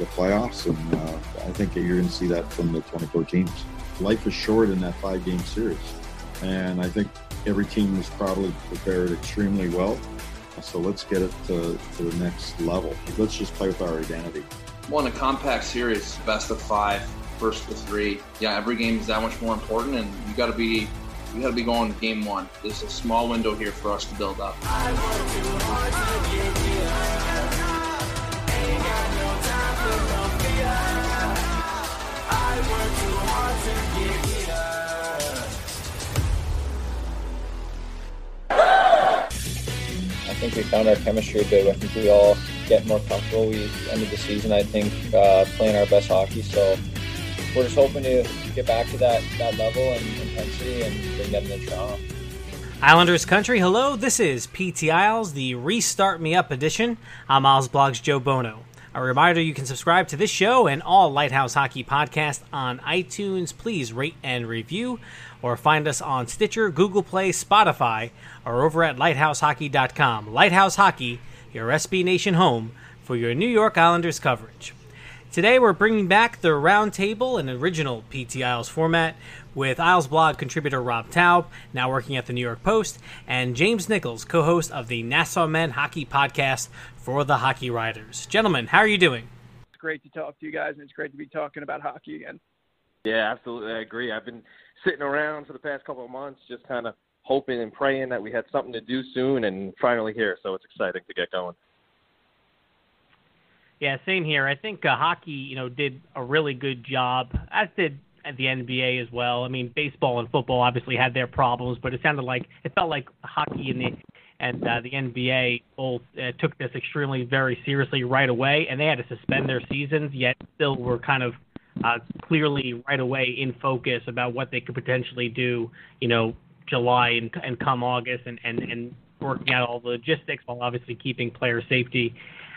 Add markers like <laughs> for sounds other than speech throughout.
the playoffs, and uh, I think you're going to see that from the 24 teams. Life is short in that five-game series, and I think every team was probably prepared extremely well. So let's get it to, to the next level. Let's just play with our identity. Won a compact series, best of five, first to three. Yeah, every game is that much more important, and you got to be you got to be going game one. There's a small window here for us to build up. I think we found our chemistry a bit. I think we all get more comfortable. We ended the season, I think, uh, playing our best hockey. So we're just hoping to get back to that, that level and intensity and bring that into Toronto. Islanders country, hello. This is PT Isles, the Restart Me Up edition. I'm Isles Blog's Joe Bono. A reminder you can subscribe to this show and all Lighthouse Hockey podcasts on iTunes. Please rate and review, or find us on Stitcher, Google Play, Spotify, or over at lighthousehockey.com. Lighthouse Hockey, your SB Nation home for your New York Islanders coverage. Today we're bringing back the roundtable in original PT Isles format with Isles blog contributor Rob Taub, now working at the New York Post, and James Nichols, co-host of the Nassau Men Hockey Podcast for the Hockey Writers. Gentlemen, how are you doing? It's great to talk to you guys, and it's great to be talking about hockey again. Yeah, absolutely. I agree. I've been sitting around for the past couple of months, just kind of hoping and praying that we had something to do soon, and finally here. So it's exciting to get going. Yeah, same here. I think uh, hockey, you know, did a really good job, as did the NBA as well. I mean, baseball and football obviously had their problems, but it sounded like it felt like hockey and the and uh, the NBA both uh, took this extremely very seriously right away, and they had to suspend their seasons, yet still were kind of uh, clearly right away in focus about what they could potentially do, you know, July and, and come August, and, and and working out all the logistics while obviously keeping player safety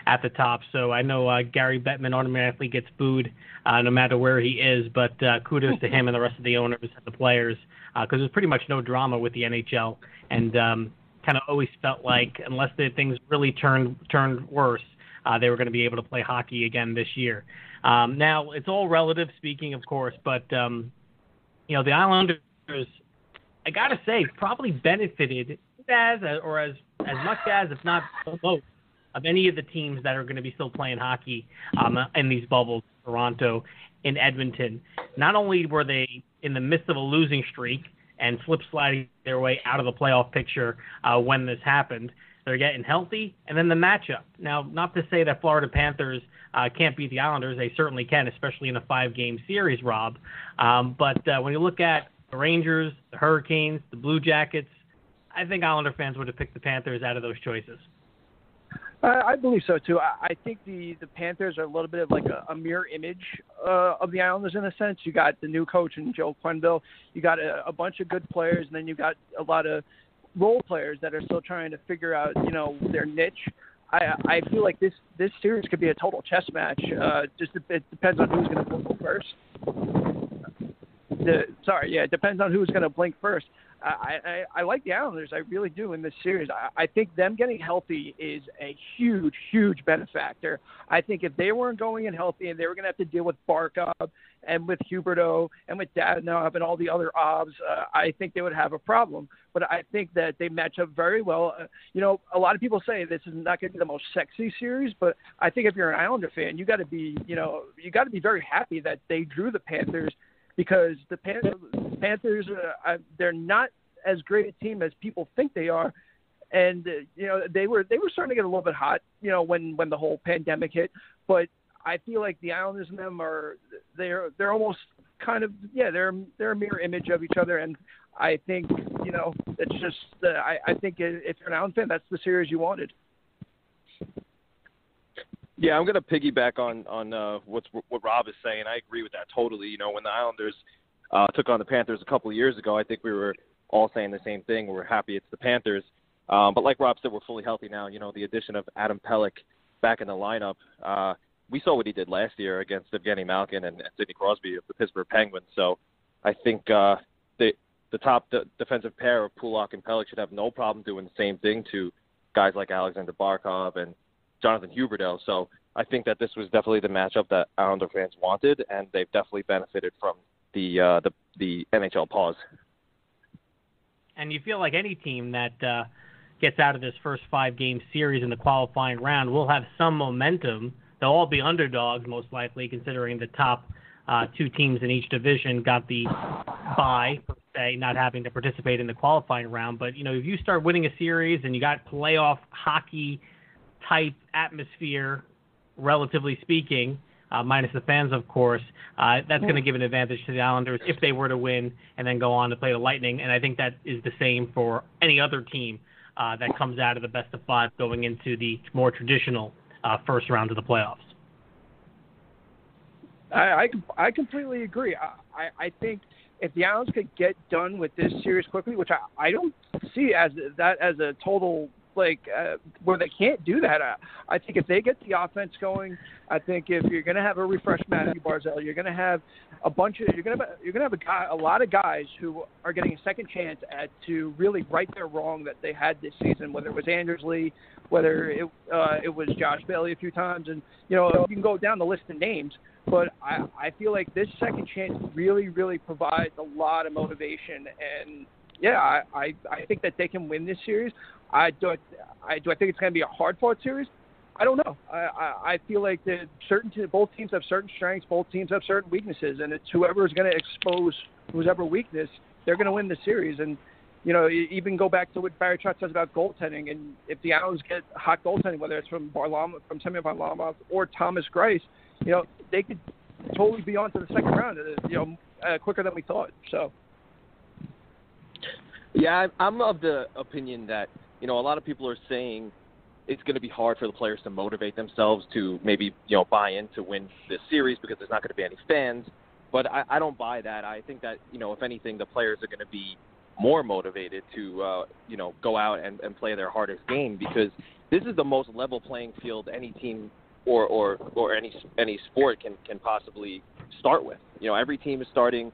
at the top. So I know uh, Gary Bettman automatically gets booed uh, no matter where he is, but uh, kudos to him and the rest of the owners and the players because there's pretty much no drama with the NHL, and um, kind of always felt like unless the things really turned turned worse, uh, they were going to be able to play hockey again this year. Um, now it's all relative speaking, of course, but um, you know the Islanders, I gotta say, probably benefited as or as as much as, if not both, of any of the teams that are going to be still playing hockey um, in these bubbles, Toronto, in Edmonton. Not only were they in the midst of a losing streak, and flip sliding their way out of the playoff picture uh, when this happened. They're getting healthy, and then the matchup. Now, not to say that Florida Panthers uh, can't beat the Islanders, they certainly can, especially in a five-game series, Rob. Um, but uh, when you look at the Rangers, the Hurricanes, the Blue Jackets, I think Islander fans would have picked the Panthers out of those choices. Uh, I believe so too. I, I think the the Panthers are a little bit of like a, a mirror image uh, of the Islanders in a sense. You got the new coach and Joe Quenneville. You got a, a bunch of good players, and then you got a lot of role players that are still trying to figure out you know their niche. I I feel like this this series could be a total chess match. Uh, just it depends on who's going to blink first. The, sorry, yeah, it depends on who's going to blink first. I, I, I like the Islanders. I really do in this series. I, I think them getting healthy is a huge, huge benefactor. I think if they weren't going in healthy and they were going to have to deal with Barkov and with Huberdeau and with Dadonov and all the other obs, uh, I think they would have a problem. But I think that they match up very well. Uh, you know, a lot of people say this is not going to be the most sexy series, but I think if you're an Islander fan, you got to be, you know, you got to be very happy that they drew the Panthers because the Panthers, Panthers uh, they're not as great a team as people think they are. And uh, you know they were they were starting to get a little bit hot, you know, when when the whole pandemic hit. But I feel like the Islanders and them are they're they're almost kind of yeah they're they're a mirror image of each other. And I think you know it's just uh, I I think if you're an Island fan, that's the series you wanted. Yeah, I'm going to piggyback on on uh, what's what Rob is saying. I agree with that totally. You know, when the Islanders uh, took on the Panthers a couple of years ago, I think we were all saying the same thing. We're happy it's the Panthers. Um, but like Rob said, we're fully healthy now. You know, the addition of Adam Pelech back in the lineup. Uh, we saw what he did last year against Evgeny Malkin and, Sidney Crosby of the Pittsburgh Penguins. So I think uh, the the top de- defensive pair of Pulock and Pelech should have no problem doing the same thing to guys like Alexander Barkov and Jonathan Huberdeau. So I think that this was definitely the matchup that Islander fans wanted, and they've definitely benefited from the uh, the the NHL pause. And you feel like any team that uh, gets out of this first five game series in the qualifying round will have some momentum. They'll all be underdogs most likely, considering the top uh, two teams in each division got the bye per se, not having to participate in the qualifying round. But you know, if you start winning a series and you got playoff hockey type atmosphere, relatively speaking, uh, minus the fans, of course, uh, that's going to give an advantage to the Islanders if they were to win and then go on to play the Lightning. And I think that is the same for any other team uh, that comes out of the best of five going into the more traditional uh, first round of the playoffs. I, I, I completely agree. I, I, I think if the Islanders could get done with this series quickly, which I, I don't see as that as a total like uh, where they can't do that. Uh, I think if they get the offense going, I think if you're going to have a refreshed Mathew Barzal, you're going to have a bunch of you're going to you're going to have a guy, a lot of guys who are getting a second chance at to really right their wrong that they had this season. Whether it was Anders Lee, whether it uh, it was Josh Bailey a few times, and you know you can go down the list of names. But I, I feel like this second chance really, really provides a lot of motivation and yeah, I, I I think that they can win this series. I do. I do. I think it's going to be a hard fought series. I don't know. I, I, I feel like the certain both teams have certain strengths, both teams have certain weaknesses, and it's whoever is going to expose whoever weakness, they're going to win the series. And you know, even go back to what Barry Trotz says about goaltending, and if the Islanders get hot goaltending, whether it's from Varlamov, from Semyon Varlamov or Thomas Greiss, you know, they could totally be on to the second round, uh, you know, uh, quicker than we thought. So. Yeah, I'm of the opinion that you know, a lot of people are saying it's going to be hard for the players to motivate themselves to maybe you know buy in to win this series because there's not going to be any fans. But I, I don't buy that. I think that you know if anything, the players are going to be more motivated to uh, you know go out and, and play their hardest game because this is the most level playing field any team or or or any any sport can can possibly start with. You know, every team is starting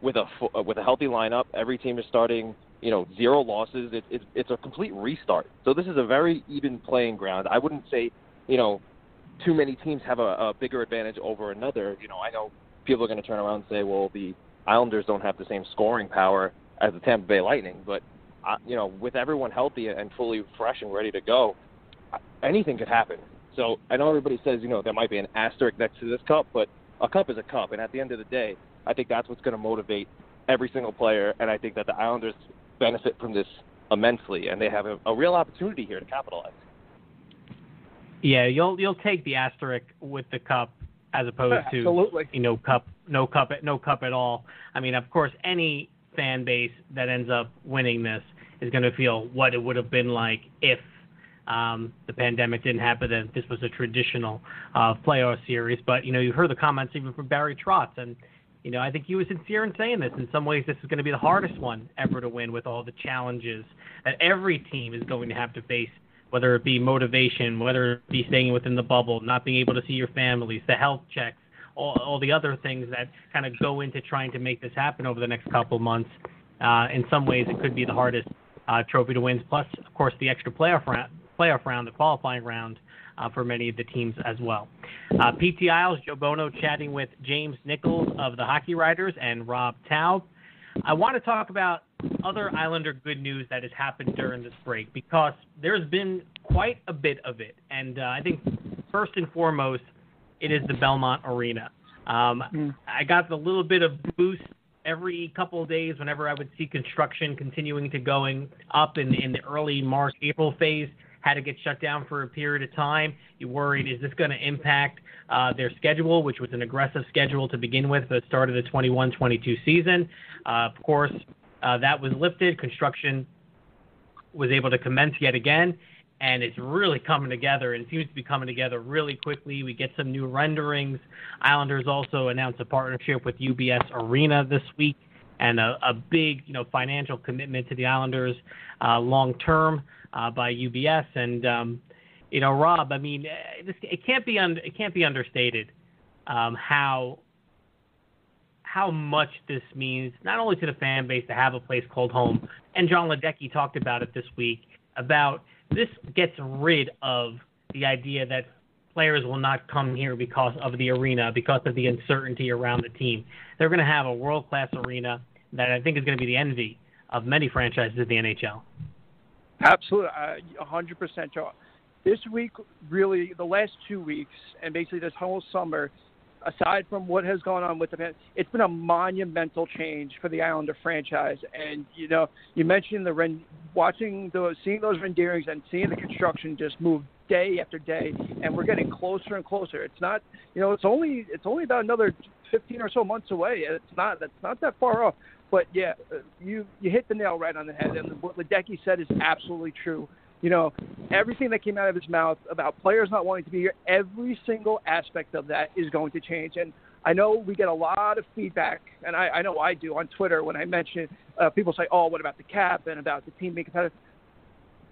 with a with a healthy lineup. Every team is starting you know, zero losses. It, it, it's a complete restart. So this is a very even playing ground. I wouldn't say, you know, too many teams have a, a bigger advantage over another. You know, I know people are going to turn around and say, well, the Islanders don't have the same scoring power as the Tampa Bay Lightning, but uh, you know, with everyone healthy and fully fresh and ready to go, anything could happen. So I know everybody says, you know, there might be an asterisk next to this cup, but a cup is a cup, and at the end of the day, I think that's what's going to motivate every single player, and I think that the Islanders benefit from this immensely, and they have a, a real opportunity here to capitalize. Yeah, you'll you'll take the asterisk with the cup as opposed to Absolutely. you know cup no cup no cup at all. I mean, of course, any fan base that ends up winning this is going to feel what it would have been like if um, the pandemic didn't happen and this was a traditional uh, playoff series. But you know, you heard the comments even from Barry Trotz, and you know, I think he was sincere in saying this. In some ways, this is going to be the hardest one ever to win with all the challenges that every team is going to have to face. Whether it be motivation, whether it be staying within the bubble, not being able to see your families, the health checks, all, all the other things that kind of go into trying to make this happen over the next couple of months. Uh, in some ways, it could be the hardest uh, trophy to win. Plus, of course, the extra playoff round, playoff round, the qualifying round uh, for many of the teams as well. Uh, PT Isles, Joe Bono chatting with James Nichols of the Hockey Writers and Rob Taub. I want to talk about other Islander good news that has happened during this break because there's been quite a bit of it. And uh, I think first and foremost, it is the Belmont Arena. Um, Mm. I got a little bit of boost every couple of days whenever I would see construction continuing to going up in, in the early March April phase had to get shut down for a period of time. You worried, is this going to impact uh, their schedule, which was an aggressive schedule to begin with the start of the 21 22 season? Uh, of course, uh, that was lifted. Construction was able to commence yet again, and it's really coming together and seems to be coming together really quickly. We get some new renderings. Islanders also announced a partnership with UBS Arena this week and a, a big, you know, financial commitment to the Islanders uh, long term uh, by UBS. And um, you know, Rob, I mean, eh, this, it can't be un, it can't be understated um, how how much this means not only to the fan base to have a place called home. And Jon Ledecky talked about it this week about this gets rid of the idea that players will not come here because of the arena, because of the uncertainty around the team. They're going to have a world class arena that I think is going to be the envy of many franchises in the NHL. Absolutely, uh, 100%, Joe. This week, really, the last two weeks, and basically this whole summer, aside from what has gone on with the pan- it's been a monumental change for the Islander franchise. And you know, you mentioned the ren- watching those, seeing those renderings, and seeing the construction just move day after day, and we're getting closer and closer. It's not, you know, it's only it's only about another 15 or so months away. It's not that's not that far off. But yeah, uh, you you hit the nail right on the head, and what Ledecky said is absolutely true. You know, everything that came out of his mouth about players not wanting to be here, every single aspect of that is going to change. And I know we get a lot of feedback, and I, I know I do on Twitter when I mention uh, people say, "Oh, what about the cap and about the team being competitive?"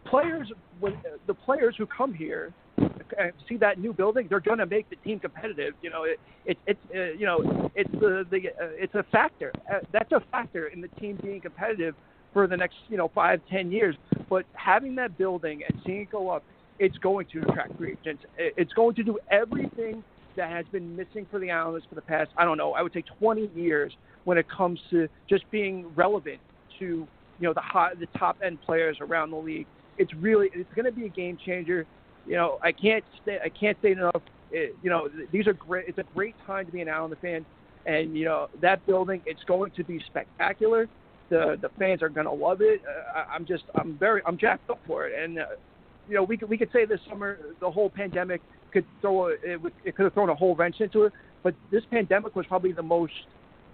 Players, when the players who come here and see that new building, they're going to make the team competitive. You know, it, it, it's uh, you know, it's the, the uh, it's a factor. Uh, that's a factor in the team being competitive for the next you know five ten years. But having that building and seeing it go up, it's going to attract free agents. It's going to do everything that has been missing for the Islanders for the past I don't know I would say 20 years when it comes to just being relevant to you know the hot the top end players around the league. It's really it's going to be a game changer. You know I can't stay I can't say enough. It, you know these are great. It's a great time to be an Islander fan, and you know that building it's going to be spectacular the the fans are going to love it. Uh, I, I'm just I'm very I'm jacked up for it, and uh, you know we could we could say this summer the whole pandemic could throw a, it, it could have thrown a whole wrench into it, but this pandemic was probably the most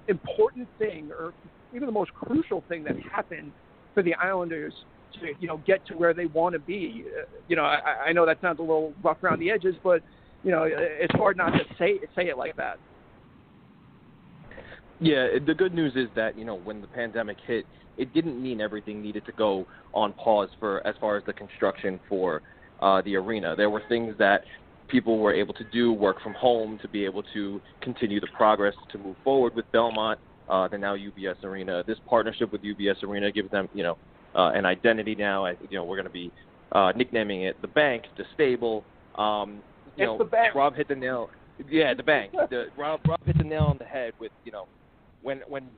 important thing, or even the most crucial thing that happened for the Islanders to you know get to where they want to be. Uh, you know I, I know that sounds a little rough around the edges, but you know it's hard not to say say it like that. Yeah, the good news is that you know when the pandemic hit, it didn't mean everything needed to go on pause for as far as the construction for uh, the arena. There were things that people were able to do, work from home, to be able to continue the progress to move forward with Belmont, uh, the now UBS Arena. This partnership with UBS Arena gives them you know uh, an identity now. I, you know we're going to be uh, nicknaming it the Bank, the Stable. Um, you it's know, the bank. Rob hit the nail. Yeah, the bank. <laughs> The, Rob, Rob hit the nail on the head with you know when when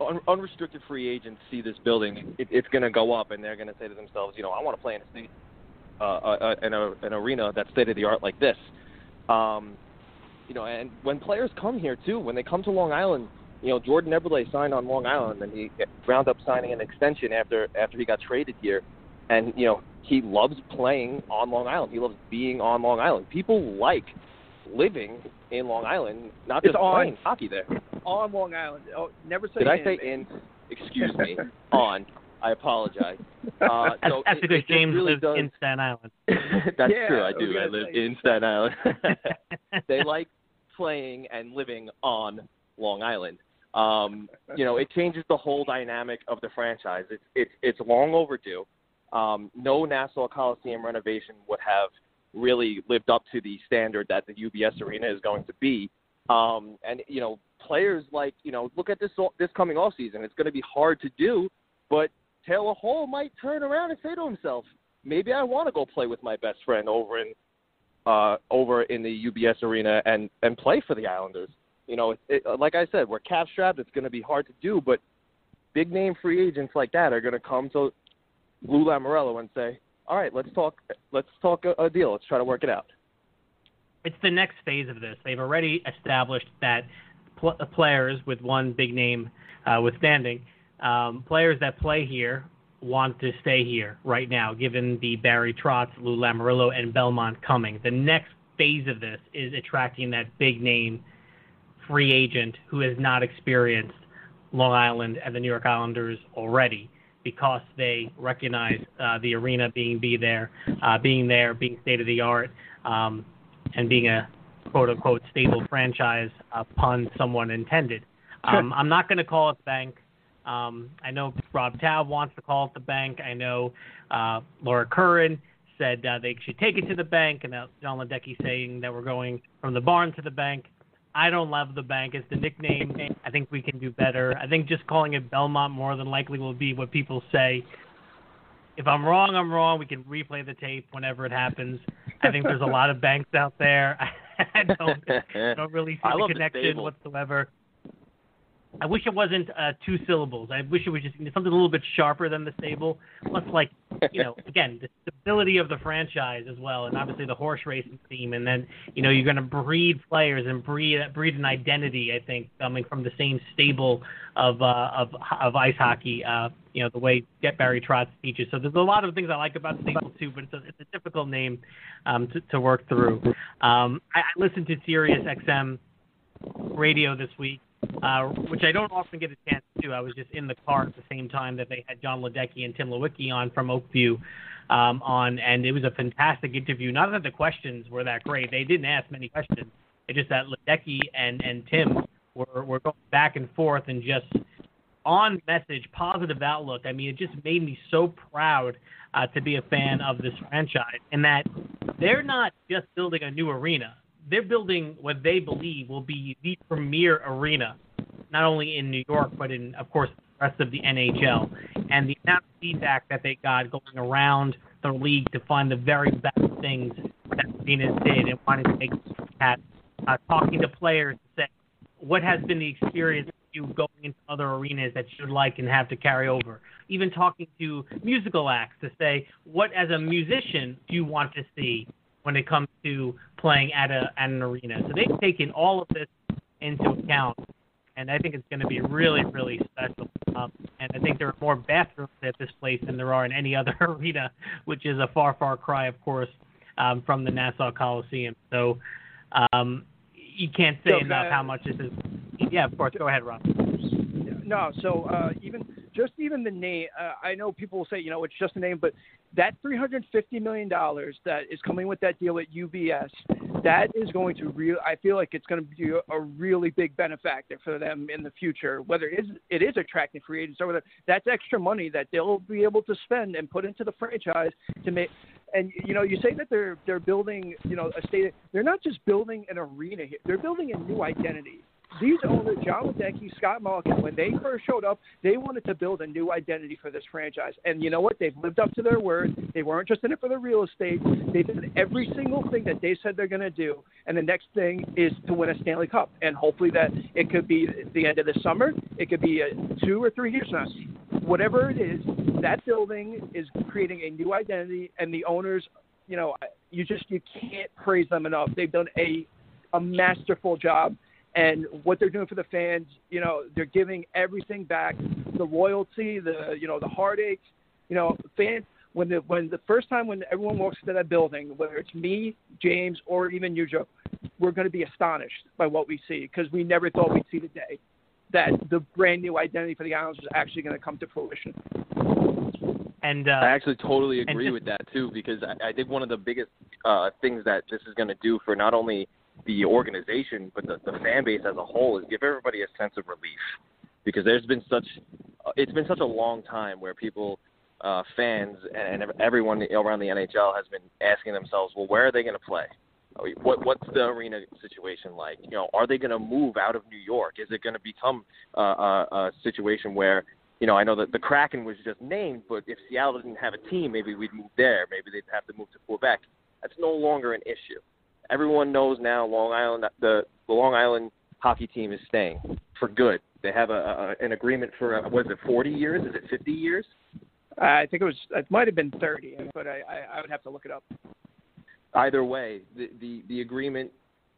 un- unrestricted free agents see this building, it, it's going to go up, and they're going to say to themselves, you know, I want to play in a state, uh, uh, in a, an arena that's state of the art like this. Um, you know, and when players come here too, when they come to Long Island, You know, Jordan Eberle signed on Long Island, and he wound up signing an extension after after he got traded here. And you know, he loves playing on Long Island. He loves being on Long Island. People like living in Long Island, not It's just on. playing hockey there. On Long Island. Oh, never say Did I say man. in? Excuse me. <laughs> on. I apologize. <laughs> Uh, That's, so that's it- because it James really lives does, <laughs> in Staten Island. That's Yeah, true. I I do. I live in Staten Island. they like playing and living on Long Island. Um, you know, it changes the whole dynamic of the franchise. It's it's it's long overdue. Um, no Nassau Coliseum renovation would have really lived up to the standard that the UBS Arena is going to be. Um, and you know, players like you know, look at this this coming off season. It's going to be hard to do, but Taylor Hall might turn around and say to himself, maybe I want to go play with my best friend over in uh, over in the UBS arena and and play for the Islanders. You know, it, it, like I said, we're cap strapped. It's going to be hard to do, but big name free agents like that are going to come to Lou Lamoriello and say, "All right, let's talk. Let's talk a, a deal. Let's try to work it out." it's the next phase of this. They've already established that pl- players with one big name uh, withstanding, um, players that play here want to stay here right now, given the Barry Trotz, Lou Lamoriello, and Belmont coming. The next phase of this is attracting that big name free agent who has not experienced Long Island and the New York Islanders already because they recognize uh, the arena being be there, uh, being there, being state of the art, um, and being a quote unquote stable franchise, uh, pun someone intended. Um, I'm not going to call it the bank. Um, I know Rob Taub wants to call it the bank. I know uh, Laura Curran said uh, they should take it to the bank, and Jon Ledecky saying that we're going from the barn to the bank. I don't love the bank as the nickname. I think we can do better. I think just calling it Belmont more than likely will be what people say. If I'm wrong, I'm wrong. We can replay the tape whenever it happens. I think there's a lot of banks out there. <laughs> I don't, I don't really <laughs> see I the love the connection whatsoever. I wish it wasn't uh, two syllables. I wish it was just something a little bit sharper than the stable. Plus, like, you know, <laughs> again, the stability of the franchise as well, and obviously the horse racing theme, and then you know you're going to breed players and breed breed an identity. I think coming from the same stable of uh, of of ice hockey. Uh, you know, the way Get Barry Trotz teaches. So there's a lot of things I like about stable too, but it's a it's a difficult name um, to to work through. Um, I, I listened to Sirius XM radio this week uh, which I don't often get a chance to. I was just in the car at the same time that they had Jon Ledecky and Tim Leiweke on from Oak View um, on, and it was a fantastic interview. Not that the questions were that great; they didn't ask many questions. It's just that Ledecky and and Tim were were going back and forth and just on message, positive outlook. I mean, it just made me so proud uh, to be a fan of this franchise, and that they're not just building a new arena they're building what they believe will be the premier arena, not only in New York, but in, of course, the rest of the NHL. And the amount of feedback that they got going around the league to find the very best things that Venus did and wanting to make that, uh, talking to players to say, what has been the experience for you going into other arenas that you'd like and have to carry over? Even talking to musical acts to say, what as a musician do you want to see when it comes to playing at a at an arena. So they've taken all of this into account, and I think it's going to be really really special. Um, and I think there are more bathrooms at this place than there are in any other <laughs> arena, which is a far far cry, of course, um, from the Nassau Coliseum. So um, you can't say So, enough how much this is. Yeah, of course. Go ahead, Rob. No, so uh, even just even the name. Uh, I know people will say, you know, it's just a name, but that three hundred fifty million dollars that is coming with that deal at UBS, that is going to real. I feel like it's going to be a really big benefactor for them in the future. Whether it is it is attracting free agents or whether that's extra money that they'll be able to spend and put into the franchise to make. And you know, you say that they're they're building, you know, a state. They're not just building an arena here; they're building a new identity these owners, Jon Ledecky, Scott Malkin, when they first showed up, they wanted to build a new identity for this franchise. And you know what? They've lived up to their word. They weren't just in it for the real estate. They did every single thing that they said they're going to do. And the next thing is to win a Stanley Cup. And hopefully that it could be the end of the summer. It could be uh, two or three years from now. Whatever it is, that building is creating a new identity. And the owners, you know, you just you can't praise them enough. They've done a a masterful job and what they're doing for the fans. You know, they're giving everything back, the loyalty, the you know the heartache. You know, fans when the when the first time when everyone walks into that building, whether it's me, James, or even you, Joe, we're going to be astonished by what we see because we never thought we'd see the day that the brand new identity for the Islanders is actually going to come to fruition. And uh, I actually totally agree just, with that too because I, I think one of the biggest uh, things that this is going to do for not only the organization but the, the fan base as a whole is give everybody a sense of relief because there's been such uh, it's been such a long time where people uh, fans and everyone around the NHL has been asking themselves, well, where are they going to play? What what's the arena situation like? You know, are they going to move out of New York? Is it going to become uh, a, a situation where you know, I know that the Kraken was just named, but if Seattle didn't have a team, maybe we'd move there. Maybe they'd have to move to Quebec. That's no longer an issue. Everyone knows now Long Island, the, the Long Island hockey team is staying for good. They have a, a an agreement for uh, what is it, 40 years? Is it 50 years? I think it was. It might have been 30, but I, I, I would have to look it up. Either way, the the, the agreement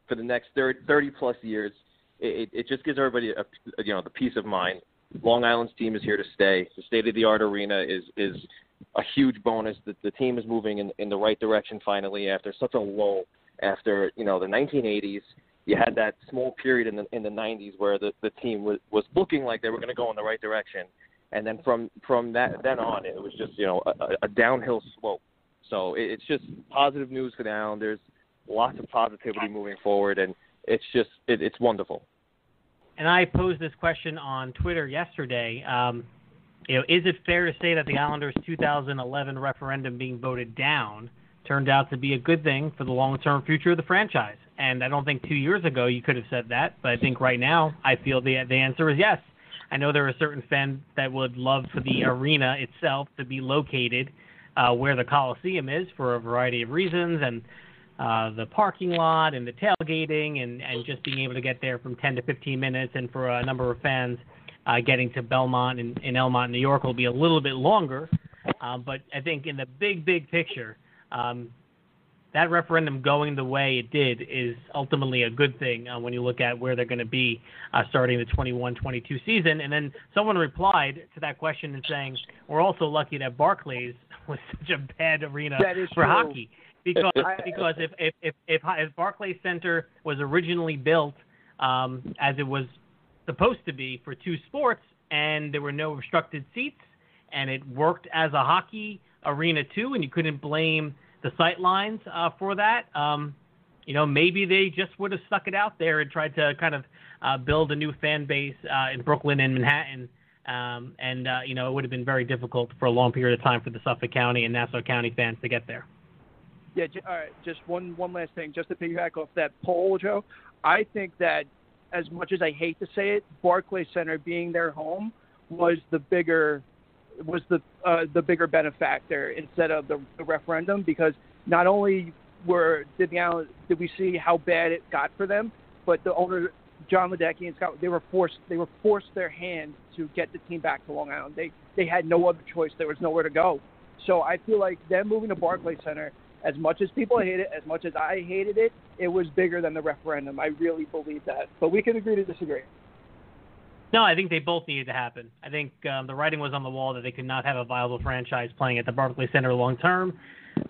for the next 30, 30 plus years, it, it just gives everybody a, you know the peace of mind. Long Island's team is here to stay. The state of the art arena is is a huge bonus. That the team is moving in in the right direction finally after such a lull. After you know the 1980s, you had that small period in the in the 90s where the the team was was looking like they were going to go in the right direction, and then from from that then on, it was just you know a, a downhill slope. So it, it's just positive news for the There's Lots of positivity moving forward, and it's just it, it's wonderful. And I posed this question on Twitter yesterday. Um, you know, is it fair to say that the Islanders' 2011 referendum being voted down turned out to be a good thing for the long-term future of the franchise? And I don't think two years ago you could have said that, but I think right now I feel the the answer is yes. I know there are certain fans that would love for the arena itself to be located uh, where the Coliseum is for a variety of reasons, and uh, the parking lot and the tailgating, and, and just being able to get there from 10 to 15 minutes, and for a number of fans, uh, getting to Belmont and in Elmont, New York, will be a little bit longer. Uh, but I think in the big, big picture, um, that referendum going the way it did is ultimately a good thing uh, when you look at where they're going to be uh, starting the 21-22 season. And then someone replied to that question and saying, "We're also lucky that Barclays <laughs> was such a bad arena for true. hockey." Because <laughs> because if if if if, if Barclays Center was originally built um, as it was supposed to be for two sports, and there were no obstructed seats, and it worked as a hockey arena too, and you couldn't blame the sight lines uh, for that. Um, you know, maybe they just would have stuck it out there and tried to kind of uh, build a new fan base uh, in Brooklyn and Manhattan. Um, and uh, you know, it would have been very difficult for a long period of time for the Suffolk County and Nassau County fans to get there. Yeah, all right. Just one one last thing, just to piggyback off that poll, Joe. I think that as much as I hate to say it, Barclays Center being their home was the bigger was the uh, the bigger benefactor instead of the, the referendum because not only were did the did we see how bad it got for them, but the owner Jon Ledecky and Scott they were forced they were forced their hand to get the team back to Long Island. They they had no other choice. There was nowhere to go. So I feel like them moving to Barclays Center, as much as people hate it, as much as I hated it, it was bigger than the referendum. I really believe that. But we can agree to disagree. No, I think they both needed to happen. I think um, the writing was on the wall that they could not have a viable franchise playing at the Barclays Center long term,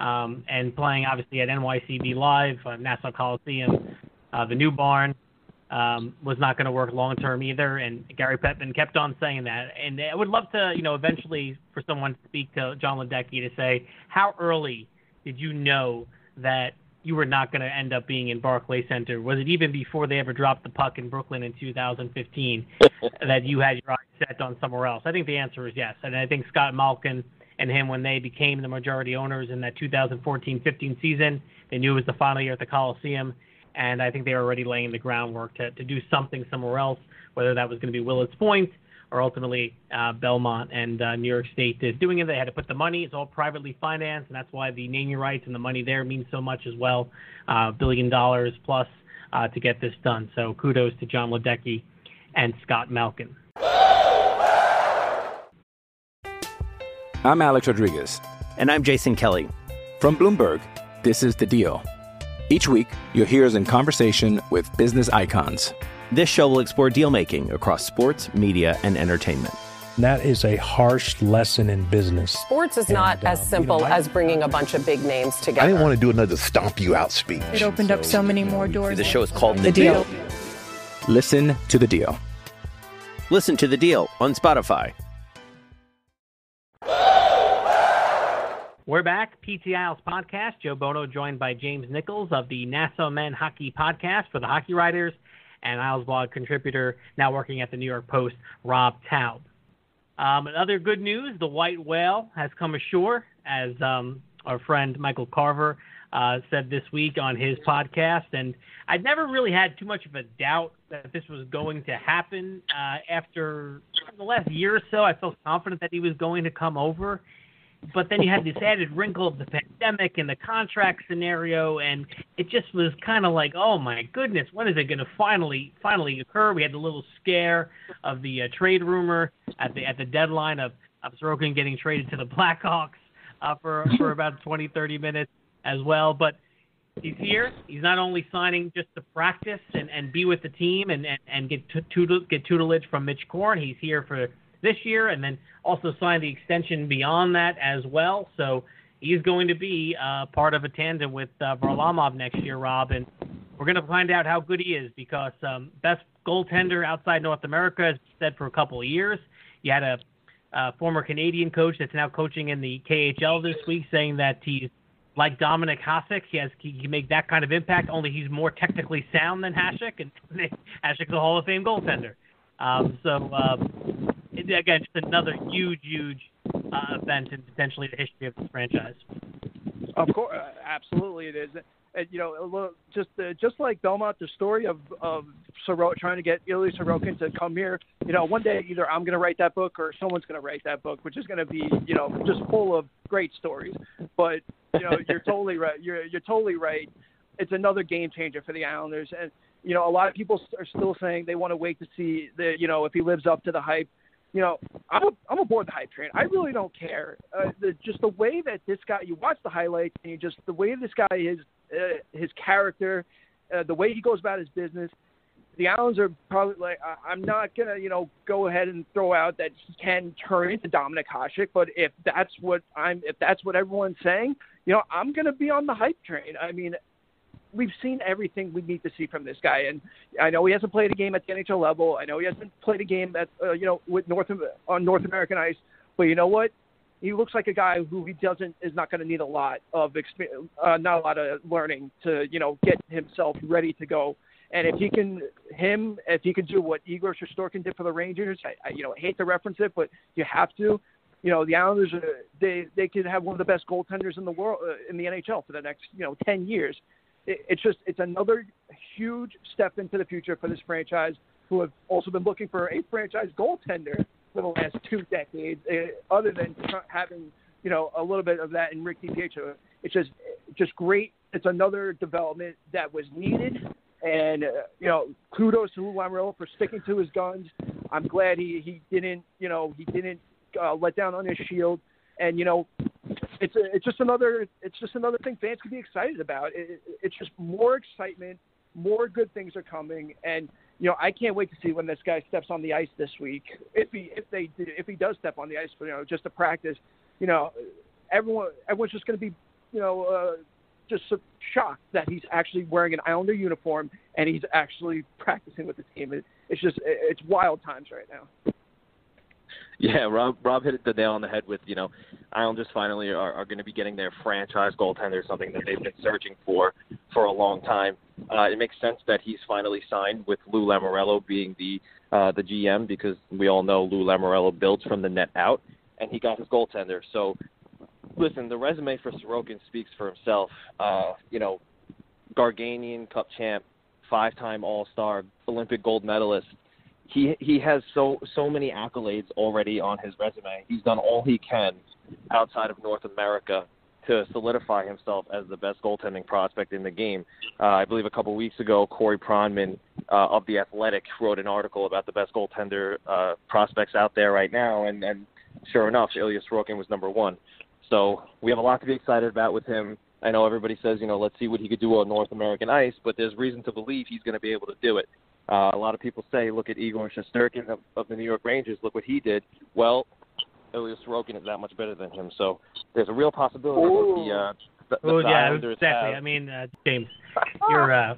um, and playing obviously at NYCB Live, uh, Nassau Coliseum, uh, the new barn um, was not going to work long term either. And Gary Bettman kept on saying that. And I would love to, you know, eventually for someone to speak to Jon Ledecky to say how early did you know that you were not going to end up being in Barclay Center? Was it even before they ever dropped the puck in Brooklyn in 2015 <laughs> that you had your eyes set on somewhere else? I think the answer is yes. And I think Scott Malkin and him, when they became the majority owners in that 2014-15 season, they knew it was the final year at the Coliseum, and I think they were already laying the groundwork to, to do something somewhere else, whether that was going to be Willets Point or ultimately uh, Belmont and uh, New York State is doing it. They had to put the money. It's all privately financed, and that's why the naming rights and the money there means so much as well. Uh, billion dollars plus uh, to get this done. So kudos to Jon Ledecky and Scott Malkin. I'm Alex Rodriguez. And I'm Jason Kelly. From Bloomberg, this is The Deal. Each week, you'll hear us in conversation with business icons. This show will explore deal making across sports, media, and entertainment. That is a harsh lesson in business. Sports is not And, uh, as simple you know, I- as bringing a bunch of big names together. I didn't want to do another stomp you out speech. It opened up so many more doors. The show is called The Deal. Listen to the deal. Listen to the deal on Spotify. We're back, PT Isles podcast. Joe Bono joined by James Nichols of the Nassau Men Hockey Podcast for the Hockey Writers, and Isles Blog contributor, now working at the New York Post, Rob Taub. Um, another good news: the white whale has come ashore, as um, our friend Michael Carver uh, said this week on his podcast. And I'd never really had too much of a doubt that this was going to happen. Uh, after the last year or so, I felt confident that he was going to come over. But then you had this added wrinkle of the pandemic and the contract scenario, and it just was kind of like, oh my goodness, when is it going to finally finally occur? We had the little scare of the uh, trade rumor at the at the deadline of of Sorokin getting traded to the Blackhawks uh, for for <laughs> about 20, 30 minutes as well. But he's here. He's not only signing just to practice and, and be with the team and, and, and get tutel, get tutelage from Mitch Korn. He's here for this year and then also signed the extension beyond that as well. So he's going to be uh, part of a tandem with uh, Varlamov next year, Rob. And we're going to find out how good he is because um, best goaltender outside North America, as said for a couple of years. You had a uh, former Canadian coach that's now coaching in the KHL this week saying that he's like Dominik Hasek. He has he can make that kind of impact. Only he's more technically sound than Hasek, and <laughs> Hasek's a Hall of Fame goaltender. Um, so um, again, just another huge, huge uh, event in potentially the history of this franchise. Of course, uh, absolutely it is. And, you know, just uh, just like Belmont, the story of of Soro, trying to get Ilya Sorokin to come here. You know, one day either I'm going to write that book or someone's going to write that book, which is going to be you know just full of great stories. But you know, you're totally right. You're you're totally right. It's another game changer for the Islanders, and you know, a lot of people are still saying they want to wait to see the you know if he lives up to the hype you know, I'm a, I'm aboard the hype train. I really don't care. Uh, the, just the way that this guy, you watch the highlights, and you just the way this guy is, uh, his character, uh, the way he goes about his business. The Islands are probably like, I'm not gonna, you know, go ahead and throw out that he can turn into Dominik Hasek, but if that's what I'm, if that's what everyone's saying, you know, I'm gonna be on the hype train. I mean, we've seen everything we need to see from this guy, and I know he hasn't played a game at the NHL level. I know he hasn't played a game at uh, you know with North on North American ice, but you know what? He looks like a guy who he doesn't is not going to need a lot of exp- uh, not a lot of learning to you know get himself ready to go. And if he can, him, if he can do what Igor Shesterkin did for the Rangers, I, I you know hate to reference it, but you have to. You know the Islanders, are, they they could have one of the best goaltenders in the world uh, in the NHL for the next you know ten years it- it's just it's another huge step into the future for this franchise, who have also been looking for a franchise goaltender for the last two decades. uh, Other than having you know a little bit of that in Rick DiPietro, it's just just great. It's another development that was needed, and uh, you know kudos to Lou Lamoriello for sticking to his guns. I'm glad he he didn't you know he didn't uh, let down on his shield, and you know it's it's just another it's just another thing fans can be excited about. It, it, it's just more excitement, more good things are coming, and you know I can't wait to see when this guy steps on the ice this week. If he if they if he does step on the ice, you know, just to practice, you know, everyone everyone's just going to be you know uh, just so shocked that he's actually wearing an Islander uniform and he's actually practicing with the team. It, it's just it's wild times right now. Yeah, Rob Rob hit the nail on the head with you know, Islanders finally are, are going to be getting their franchise goaltender, something that they've been searching for for a long time. Uh, it makes sense that he's finally signed with Lou Lamoriello being the uh, the GM because we all know Lou Lamoriello builds from the net out, and he got his goaltender. So, listen, the resume for Sorokin speaks for himself. Uh, you know, Gagarin Cup champ, five-time All-Star, Olympic gold medalist he he has so so many accolades already on his resume. He's done all he can outside of North America to solidify himself as the best goaltending prospect in the game. Uh, I believe a couple weeks ago, Corey Pronman uh, of the Athletic wrote an article about the best goaltender uh, prospects out there right now, and and sure enough, Ilya Sorokin was number one. So we have a lot to be excited about with him. I know everybody says, you know, let's see what he could do on North American ice, but there's reason to believe he's going to be able to do it. Uh, a lot of people say, look at Igor Shesterkin of, of the New York Rangers. Look what he did. Well, Ilya Sorokin is that much better than him. So there's a real possibility Ooh. that the, uh, the, the Oh yeah, exactly. have. I mean, uh, James, you're uh,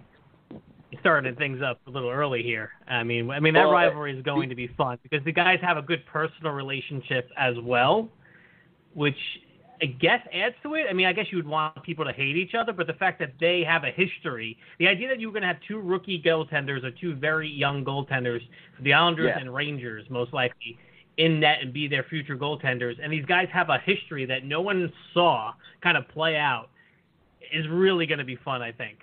starting things up a little early here. I mean, I mean that Well, rivalry is going to be fun because the guys have a good personal relationship as well, which I guess adds to it. I mean, I guess you would want people to hate each other, but the fact that they have a history, the idea that you're going to have two rookie goaltenders or two very young goaltenders for the Islanders Yeah. and Rangers, most likely in net and be their future goaltenders, and these guys have a history that no one saw kind of play out, is really going to be fun, I think,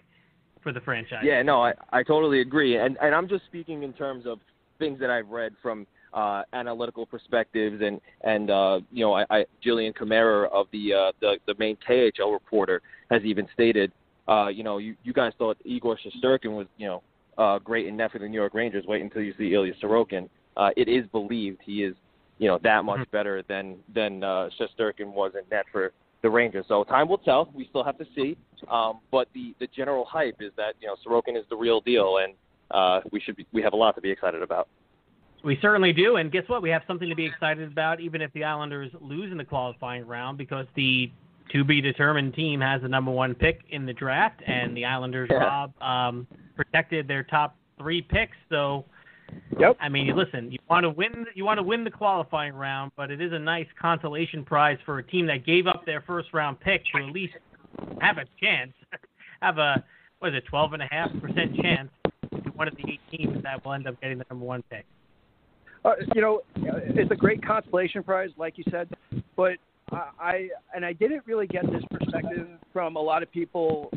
for the franchise. Yeah, no, I, I totally agree. And and I'm just speaking in terms of things that I've read from uh, analytical perspectives and and uh, you know I, I Jillian Kamara of the uh, the the main KHL reporter has even stated uh, you know you you guys thought Igor Shesterkin was you know uh, great in net for the New York Rangers. Wait until you see Ilya Sorokin. Uh, it is believed he is you know that much better than than uh, Shesterkin was in net for the Rangers. So time will tell. We still have to see. Um, but the the general hype is that you know Sorokin is the real deal, and uh, we should be, we have a lot to be excited about. We certainly do, and guess what? We have something to be excited about, even if the Islanders lose in the qualifying round, because the to be determined team has the number one pick in the draft, and the Islanders, Yeah. Rob, um, protected their top three picks. So, Yep. I mean, listen, you want to win, you want to win the qualifying round, but it is a nice consolation prize for a team that gave up their first round pick to at least have a chance, <laughs> have a what is it, twelve and a half percent chance to be one of the eight teams that will end up getting the number one pick. Uh, you know, it's a great consolation prize, like you said, but I, I and I didn't really get this perspective from a lot of people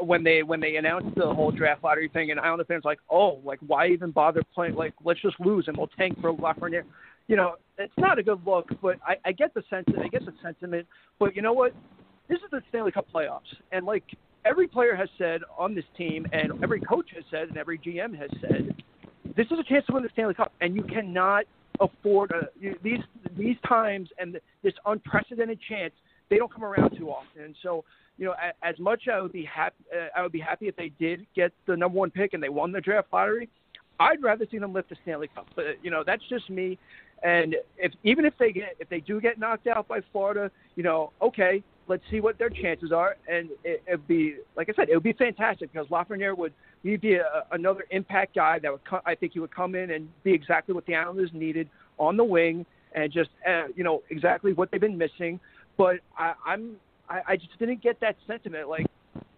when they when they announced the whole draft lottery thing, and Islander fans like, oh, like why even bother playing? Like let's just lose and we'll tank for Lafreniere. You know, it's not a good look, but I, I get the sense, I get the sentiment. But you know what? This is the Stanley Cup playoffs, and like every player has said on this team, and every coach has said, and every GM has said, this is a chance to win the Stanley Cup, and you cannot afford a, you, these these times and this unprecedented chance. They don't come around too often, and so you know, as much I would be happy, uh, I would be happy if they did get the number one pick and they won the draft lottery. I'd rather see them lift the Stanley Cup, but you know, that's just me. And if even if they get if they do get knocked out by Florida, you know, okay, let's see what their chances are, and it, it'd be like I said, it would be fantastic because Lafreniere would he'd be a, another impact guy that would co- I think he would come in and be exactly what the Islanders needed on the wing and just uh, you know exactly what they've been missing. But I, I'm I, I just didn't get that sentiment like,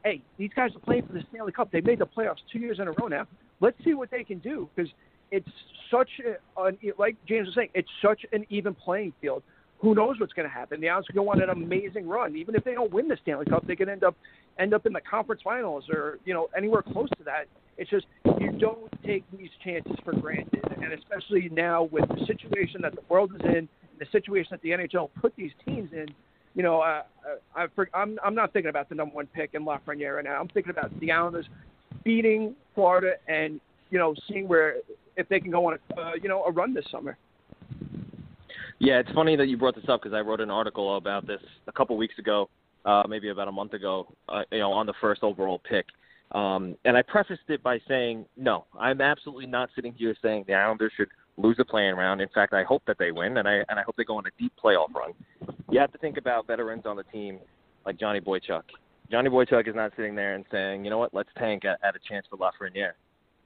hey, these guys are playing for the Stanley Cup. They made the playoffs two years in a row now. Let's see what they can do because it's such a, an, like James was saying, it's such an even playing field. Who knows what's going to happen? The Islanders go on an amazing run. Even if they don't win the Stanley Cup, they could end up end up in the conference finals or you know anywhere close to that. It's just you don't take these chances for granted, and especially now with the situation that the world is in, the situation that the NHL put these teams in. You know, uh, I, I, I'm I'm not thinking about the number one pick in Lafreniere right now. I'm thinking about the Islanders beating Florida and you know seeing where if they can go on a uh, you know a run this summer. Yeah, it's funny that you brought this up because I wrote an article about this a couple weeks ago, uh, maybe about a month ago, uh, you know, on the first overall pick. Um, and I prefaced it by saying, no, I'm absolutely not sitting here saying the Islanders should lose a playing round. In fact, I hope that they win, and I and I hope they go on a deep playoff run. You have to think about veterans on the team like Johnny Boychuk. Johnny Boychuk is not sitting there and saying, you know what, let's tank at, at a chance for Lafreniere.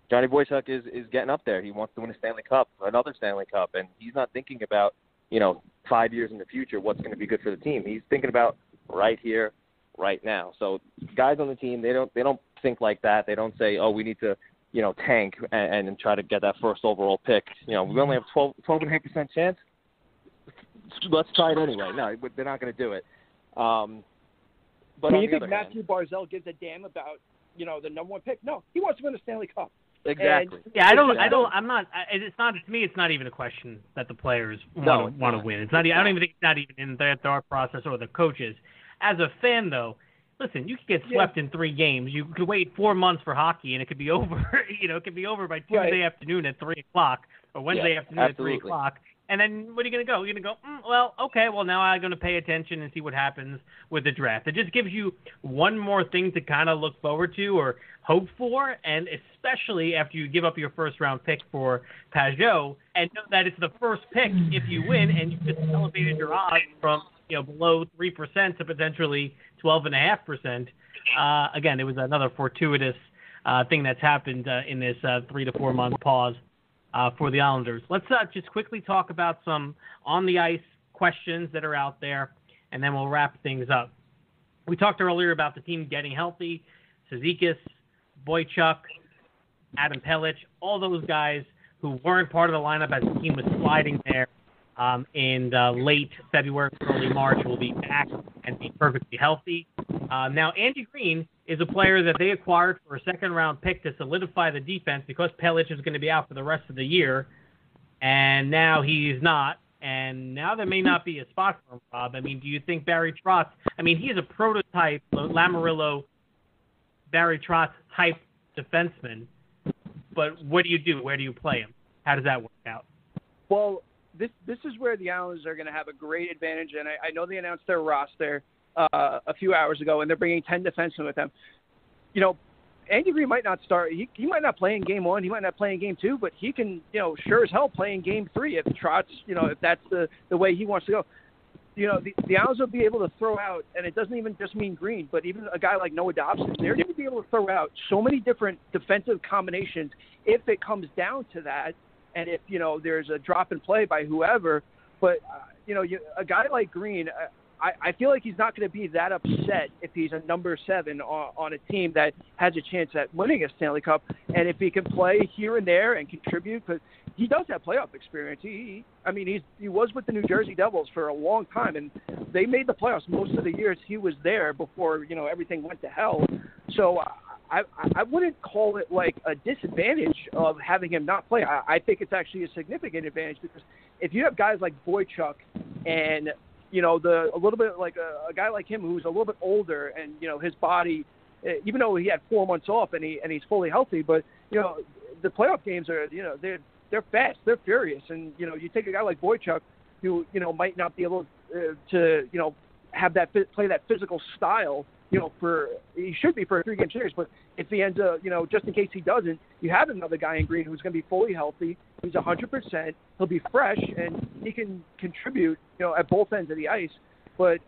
Johnny Boychuk is is getting up there. He wants to win a Stanley Cup, another Stanley Cup, and he's not thinking about you know five years in the future what's going to be good for the team. He's thinking about right here, right now. So guys on the team they don't they don't think like that. They don't say, oh, we need to you know tank and, and try to get that first overall pick. You know, we only have 12 12 and a half percent chance. Let's try it anyway. No, they're not going to do it. Um, but Do you think other hand, Matthew Barzal gives a damn about you know the number one pick? No, he wants to win the Stanley Cup. Exactly. And- Yeah, I don't. I don't. I'm not. I- It's not. To me, it's not even a question that the players want to want to win. It's not. I don't even think it's not even in their thought process or the coaches. As a fan, though, listen, you could get swept in three games. You could wait four months for hockey, and it could be <laughs> over. you know, it could be over by Tuesday Right. afternoon at three o'clock or Wednesday Yeah, afternoon at three absolutely. o'clock. And then what are you going to go? You're going to go, mm, well, okay, well, now I'm going to pay attention and see what happens with the draft. It just gives you one more thing to kind of look forward to or hope for, and especially after you give up your first round pick for Pageau and know that it's the first pick if you win and you just elevated your odds from you know below 3% to potentially 12.5%. Uh, again, it was another fortuitous uh, thing that's happened uh, in this uh, three to four month pause uh, for the Islanders. Let's uh, just quickly talk about some on the ice questions that are out there, and then we'll wrap things up. We talked earlier about the team getting healthy. Cizikas, Boychuk, Adam Pelech, all those guys who weren't part of the lineup as the team was sliding there um, in uh, late February, early March will be back and be perfectly healthy. Uh, now, Andy Greene is a player that they acquired for a second round pick to solidify the defense because Pelech is going to be out for the rest of the year, and now he's not. And now there may not be a spot for him, Rob. I mean, do you think Barry Trotz? I mean, he is a prototype Lamoriello, Barry Trotz type defenseman. But what do you do? Where do you play him? How does that work out? Well, this this is where the Islanders are going to have a great advantage, and I, I know they announced their roster uh, a few hours ago, and they're bringing ten defensemen with them. You know, Andy Greene might not start. He he might not play in game one. He might not play in game two, but he can, you know, sure as hell play in game three if Trotz, you know, if that's the the way he wants to go. You know, the, the Islanders will be able to throw out, and it doesn't even just mean Greene, but even a guy like Noah Dobson, they're going to be able to throw out so many different defensive combinations if it comes down to that and if you know there's a drop in play by whoever. But uh, you know, you, a guy like Greene, uh, I, I feel like he's not going to be that upset if he's a number seven on, on a team that has a chance at winning a Stanley Cup, and if he can play here and there and contribute, because he does have playoff experience. He, he, I mean, he's he was with the New Jersey Devils for a long time, and they made the playoffs most of the years he was there before you know everything went to hell. So uh, I I wouldn't call it like a disadvantage of having him not play. I, I think it's actually a significant advantage because if you have guys like Boychuk and you know the a little bit like a, a guy like him who's a little bit older and you know his body, eh, even though he had four months off and he and he's fully healthy, but you know the playoff games are you know they're they're fast, they're furious, and you know you take a guy like Boychuk who you know might not be able uh, to you know have that play that physical style you know, for he should be for a three game series. But if he ends up, you know, just in case he doesn't, you have another guy in Greene who's going to be fully healthy. He's a 100%. He'll be fresh and he can contribute, you know, at both ends of the ice. But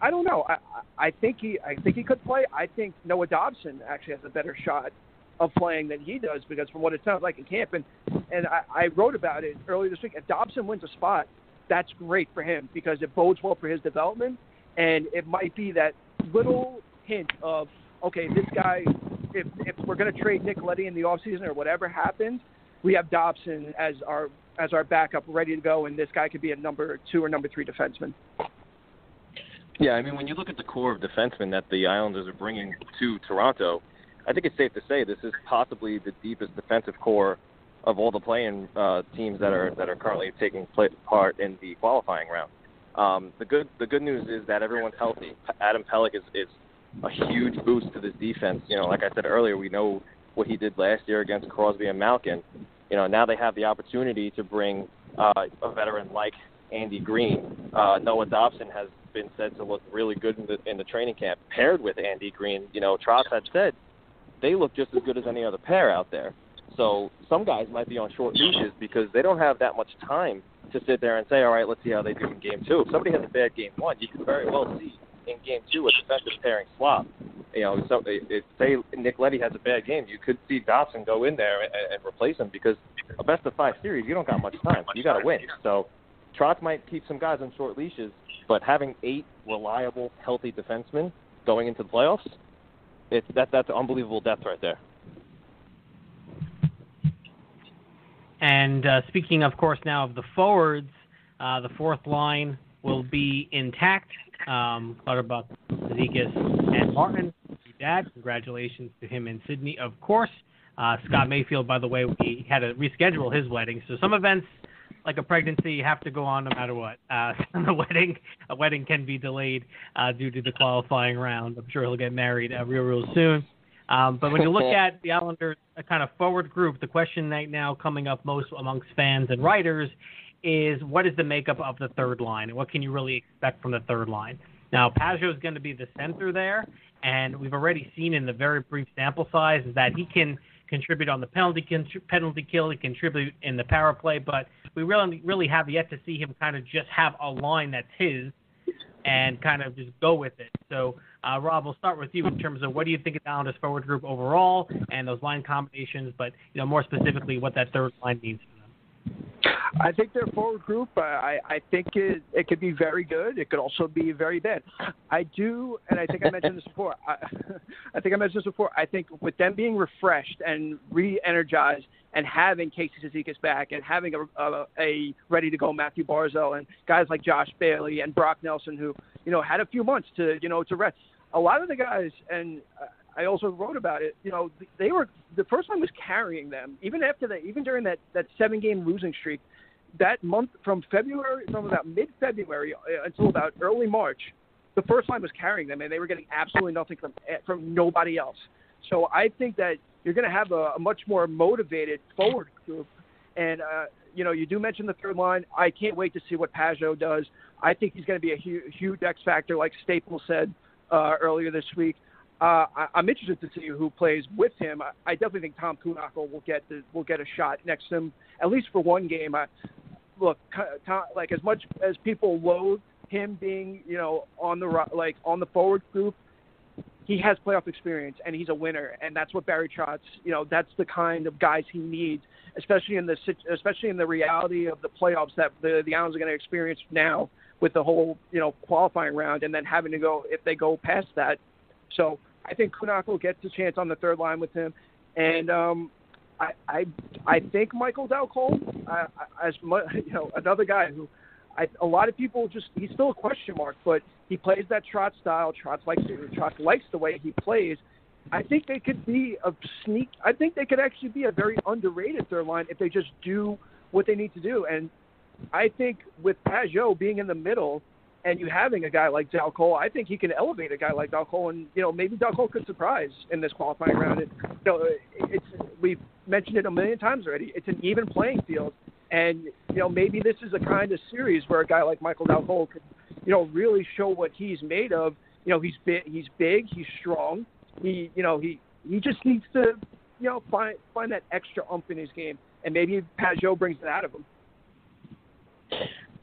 I don't know. I I think he I think he could play. I think Noah Dobson actually has a better shot of playing than he does because from what it sounds like in camp and and I, I wrote about it earlier this week. If Dobson wins a spot, that's great for him because it bodes well for his development and it might be that little hint of okay, this guy, if if we're going to trade Nick Leddy in the offseason or whatever happens, we have Dobson as our as our backup ready to go, and this guy could be a number two or number three defenseman. Yeah, I mean, when you look at the core of defensemen that the Islanders are bringing to Toronto, I think it's safe to say this is possibly the deepest defensive core of all the playing uh, teams that are that are currently taking play, part in the qualifying round. Um, the good the good news is that everyone's healthy. Adam Pelech is, is a huge boost to this defense. You know, like I said earlier, we know what he did last year against Crosby and Malkin. You know, now they have the opportunity to bring uh, a veteran like Andy Greene. Uh, Noah Dobson has been said to look really good in the in the training camp, paired with Andy Greene. You know, Trotz had said they look just as good as any other pair out there. So some guys might be on short leashes because they don't have that much time to sit there and say, all right, let's see how they do in game two. If somebody has a bad game one, you can very well see in game two a defensive pairing swap. You know, so if, say Nick Leddy has a bad game, you could see Dobson go in there and, and replace him because a best of five series, you don't got much time. You got to win. So Trotz might keep some guys on short leashes, but having eight reliable, healthy defensemen going into the playoffs, it's that that's unbelievable depth right there. And uh, speaking, of course, now of the forwards, uh, the fourth line will be intact. Um, Clutterbuck, Zikas, and Martin. Dad, congratulations to him in Sydney, of course. Uh, Scott Mayfield, by the way, we had to reschedule his wedding. So some events, like a pregnancy, have to go on no matter what. Uh, <laughs> the wedding, a wedding can be delayed uh, due to the qualifying round. I'm sure he'll get married uh, real, real soon. Um, but when you look <laughs> at the Islanders, a kind of forward group, the question right now coming up most amongst fans and writers is what is the makeup of the third line and what can you really expect from the third line. Now, Pageau is going to be the center there, and we've already seen in the very brief sample size that he can contribute on the penalty penalty kill, he contribute in the power play, but we really really have yet to see him kind of just have a line that's his and kind of just go with it. So, uh, Rob, we'll start with you in terms of what do you think of the Islanders forward group overall and those line combinations, but you know more specifically what that third line means for them. I think their forward group, uh, I, I think it, it could be very good. It could also be very bad. I do, and I think I mentioned this before. I, <laughs> I think I mentioned this before. I think with them being refreshed and re-energized and having Casey Cizikas back and having a, a, a ready-to-go Matthew Barzal and guys like Josh Bailey and Brock Nelson who, you know, had a few months to, you know, to rest. A lot of the guys, and I also wrote about it. You know, they were the first one was carrying them even after that, even during that that seven game losing streak that month from February, from about mid-February uh, until about early March, the first line was carrying them, and they were getting absolutely nothing from eh, from nobody else. So I think that you're going to have a, a much more motivated forward group, and uh, you know you do mention the third line. I can't wait to see what Pageau does. I think he's going to be a huge, huge X factor, like Staples said uh, earlier this week. Uh, I, I'm interested to see who plays with him. I, I definitely think Tom Kuhnhackl will get the, will get a shot next to him at least for one game. I, look, Tom, like as much as people loathe him being, you know, on the like on the forward group, he has playoff experience and he's a winner, and that's what Barry Trotz, you know, that's the kind of guys he needs, especially in the especially in the reality of the playoffs that the the Islanders are going to experience now with the whole, you know, qualifying round, and then having to go if they go past that. So I think Kuhnhackl gets a chance on the third line with him, and um, I I I think Michael Dal Colle, uh, as much, <laughs> you know, another guy who I, a lot of people just he's still a question mark, but he plays that Trotz style. Trotz likes Trotz likes the way he plays. I think they could be a sneak. I think they could actually be a very underrated third line if they just do what they need to do. And I think with Pageau being in the middle, and you having a guy like Dal Colle, I think he can elevate a guy like Dal Colle, and you know maybe Dal Colle could surprise in this qualifying round. It, you know, it's we've mentioned it a million times already. It's an even playing field, and you know maybe this is a kind of series where a guy like Michael Dal Colle could, you know, really show what he's made of. You know, he's big, he's big, he's strong. He, you know, he he just needs to, you know, find find that extra ump in his game, and maybe Pageau brings it out of him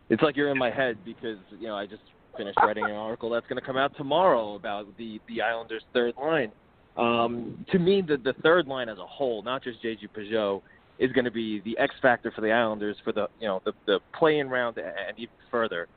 it's like you're in my head because you know I just finished writing an article that's going to come out tomorrow about the the Islanders' third line. Um, to me, the the third line as a whole, not just JG Pageau, is going to be the X factor for the Islanders for the you know the the play-in round and even further.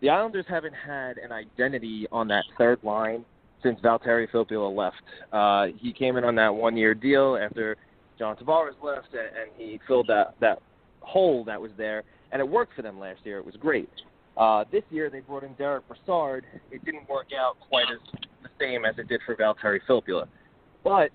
The Islanders haven't had an identity on that third line since Valtteri Filppula left. Uh, he came in on that one-year deal after John Tavares left, and, and he filled that that hole that was there and it worked for them last year. It was great. Uh, this year they brought in Derick Brassard. It didn't work out quite as the same as it did for Valtteri Filppula, but